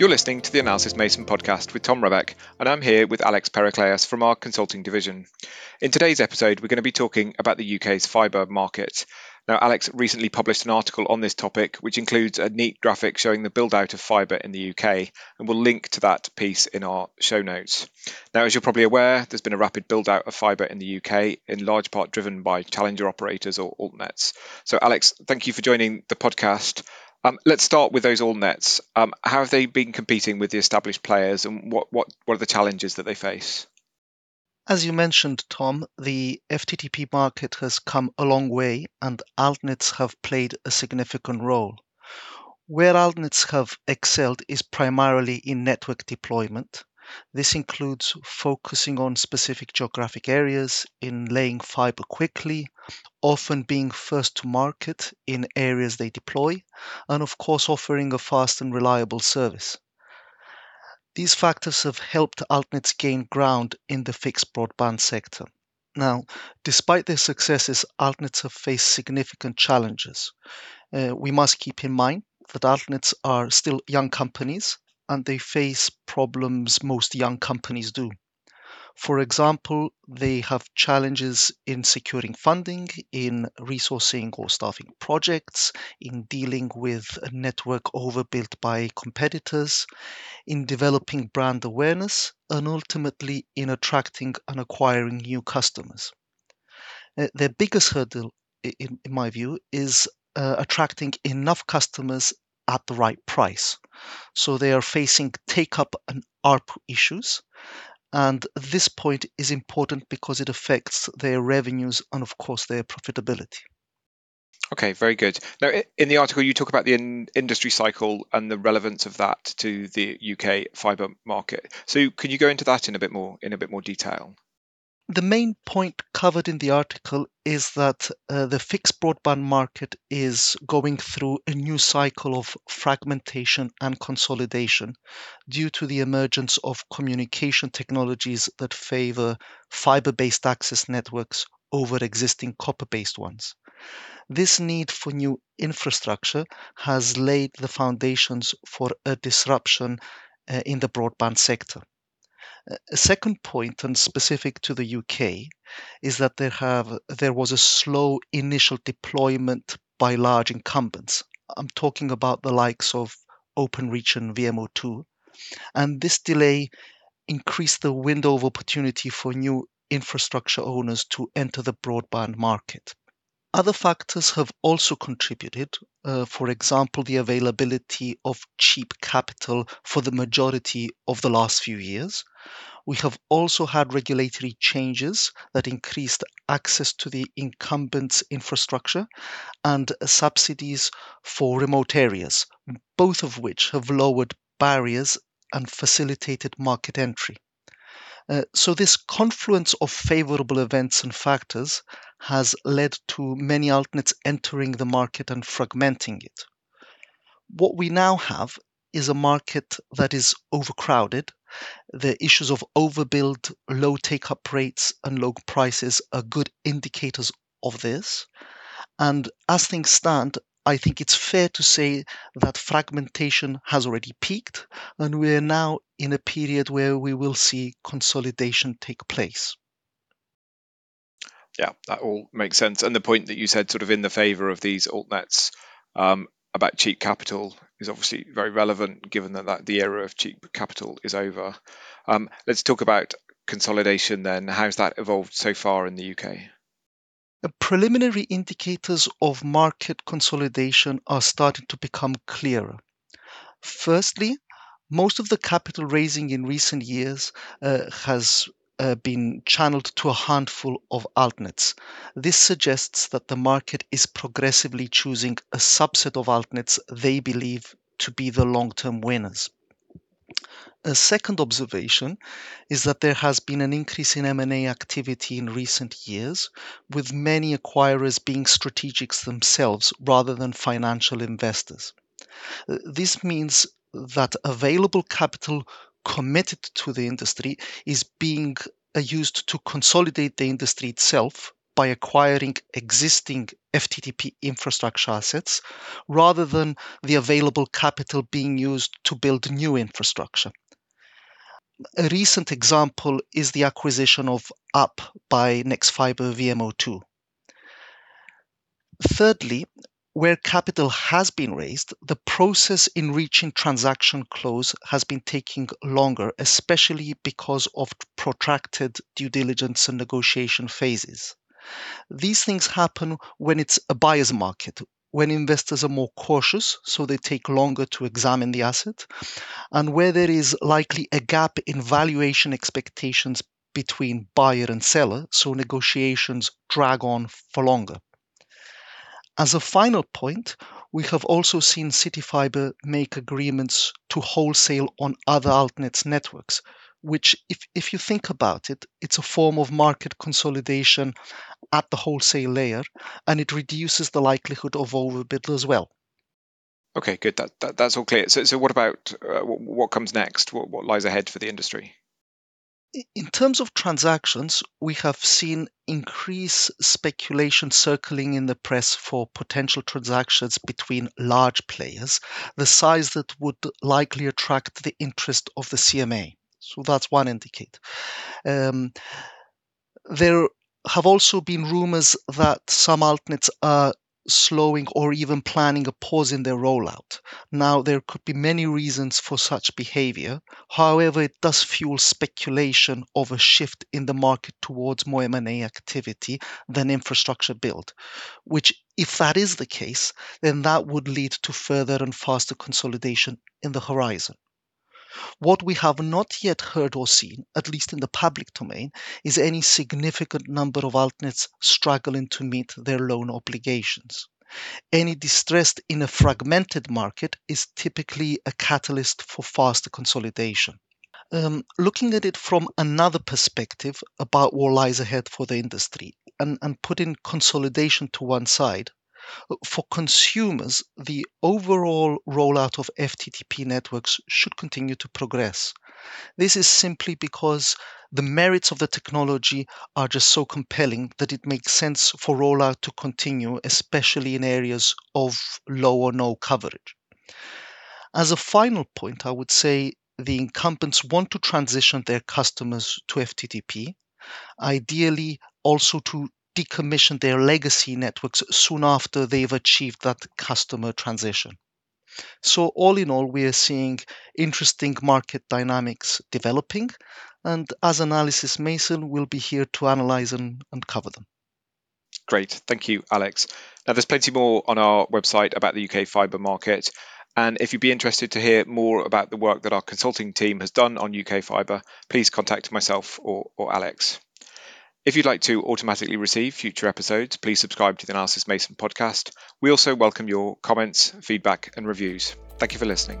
You're listening to the Analysys Mason podcast with Tom Rebbeck, and I'm here with Alex Pericleous from our consulting division. In today's episode, we're going to be talking about the UK's fibre market. Now, Alex recently published an article on this topic, which includes a neat graphic showing the build out of fibre in the UK, and we'll link to that piece in our show notes. Now, as you're probably aware, there's been a rapid build out of fibre in the UK, in large part driven by challenger operators or altnets. So, Alex, thank you for joining the podcast. Um, let's start with those altnets. Um, how have they been competing with the established players, and what, what, what are the challenges that they face? As you mentioned, Tom, the FTTP market has come a long way, and altnets have played a significant role. Where altnets have excelled is primarily in network deployment, this includes focusing on specific geographic areas in laying fiber quickly, often being first to market in areas they deploy, and of course offering a fast and reliable service. These factors have helped altnets gain ground in the fixed broadband sector. Now, despite their successes, altnets have faced significant challenges. Uh, we must keep in mind that altnets are still young companies and they face problems most young companies do. For example, they have challenges in securing funding, in resourcing or staffing projects, in dealing with a network overbuilt by competitors, in developing brand awareness, and ultimately in attracting and acquiring new customers. Uh, their biggest hurdle, in, in my view, is uh, attracting enough customers at the right price. So they are facing take up and ARPU issues. And this point is important because it affects their revenues and, of course, their profitability. Okay, very good. Now, in the article, you talk about the in- industry cycle and the relevance of that to the UK fibre market. So, can you go into that in a bit more in a bit more detail? The main point covered in the article is that uh, the fixed broadband market is going through a new cycle of fragmentation and consolidation due to the emergence of communication technologies that favor fiber based access networks over existing copper based ones. This need for new infrastructure has laid the foundations for a disruption uh, in the broadband sector. A second point, and specific to the UK, is that there have there was a slow initial deployment by large incumbents. I'm talking about the likes of OpenReach and VMO2, and this delay increased the window of opportunity for new infrastructure owners to enter the broadband market. Other factors have also contributed, uh, for example, the availability of cheap capital for the majority of the last few years. We have also had regulatory changes that increased access to the incumbents' infrastructure and subsidies for remote areas, both of which have lowered barriers and facilitated market entry. Uh, so, this confluence of favorable events and factors has led to many altnets entering the market and fragmenting it. What we now have is a market that is overcrowded. The issues of overbuild, low take up rates, and low prices are good indicators of this. And as things stand, I think it's fair to say that fragmentation has already peaked, and we are now in a period where we will see consolidation take place. Yeah, that all makes sense. And the point that you said, sort of in the favour of these altnets um, about cheap capital, is obviously very relevant, given that, that the era of cheap capital is over. Um, let's talk about consolidation then. How's that evolved so far in the UK? preliminary indicators of market consolidation are starting to become clearer. Firstly, most of the capital raising in recent years uh, has uh, been channeled to a handful of altnets. This suggests that the market is progressively choosing a subset of altnets they believe to be the long term winners. A second observation is that there has been an increase in M&A activity in recent years, with many acquirers being strategics themselves rather than financial investors. Uh, this means that available capital committed to the industry is being uh, used to consolidate the industry itself by acquiring existing FTTP infrastructure assets rather than the available capital being used to build new infrastructure. A recent example is the acquisition of Upp by Nexfibre VMO2. Thirdly, where capital has been raised, the process in reaching transaction close has been taking longer, especially because of protracted due diligence and negotiation phases. These things happen when it's a buyer's market, when investors are more cautious, so they take longer to examine the asset, and where there is likely a gap in valuation expectations between buyer and seller, so negotiations drag on for longer. As a final point, we have also seen CityFibre make agreements to wholesale on other altnets networks, which, if, if you think about it, it's a form of market consolidation at the wholesale layer, and it reduces the likelihood of overbuild as well. Okay, good. That, that that's all clear. So, so what about uh, what, what comes next? What, what lies ahead for the industry? In terms of transactions, we have seen increased speculation circling in the press for potential transactions between large players, the size that would likely attract the interest of the CMA. So that's one indicator. Um, there have also been rumors that some altnets are slowing or even planning a pause in their rollout. Now, there could be many reasons for such behavior. However, it does fuel speculation of a shift in the market towards more M&A activity than infrastructure build, which if that is the case, then that would lead to further and faster consolidation in the horizon. What we have not yet heard or seen, at least in the public domain, is any significant number of altnets struggling to meet their loan obligations. Any distress in a fragmented market is typically a catalyst for faster consolidation. Um, looking at it from another perspective about what lies ahead for the industry and, and putting consolidation to one side, for consumers, the overall rollout of FTTP networks should continue to progress. This is simply because the merits of the technology are just so compelling that it makes sense for rollout to continue, especially in areas of low or no coverage. As a final point, I would say the incumbents want to transition their customers to FTTP, ideally also to decommission their legacy networks soon after they've achieved that customer transition. So, all in all, we are seeing interesting market dynamics developing, and as Analysys Mason, we'll be here to analyze and, and cover them. Great, thank you, Alex. Now, there's plenty more on our website about the UK fibre market. And if you'd be interested to hear more about the work that our consulting team has done on UK fibre, please contact myself or, or Alex. If you'd like to automatically receive future episodes, please subscribe to the Analysys Mason podcast. We also welcome your comments, feedback, and reviews. Thank you for listening.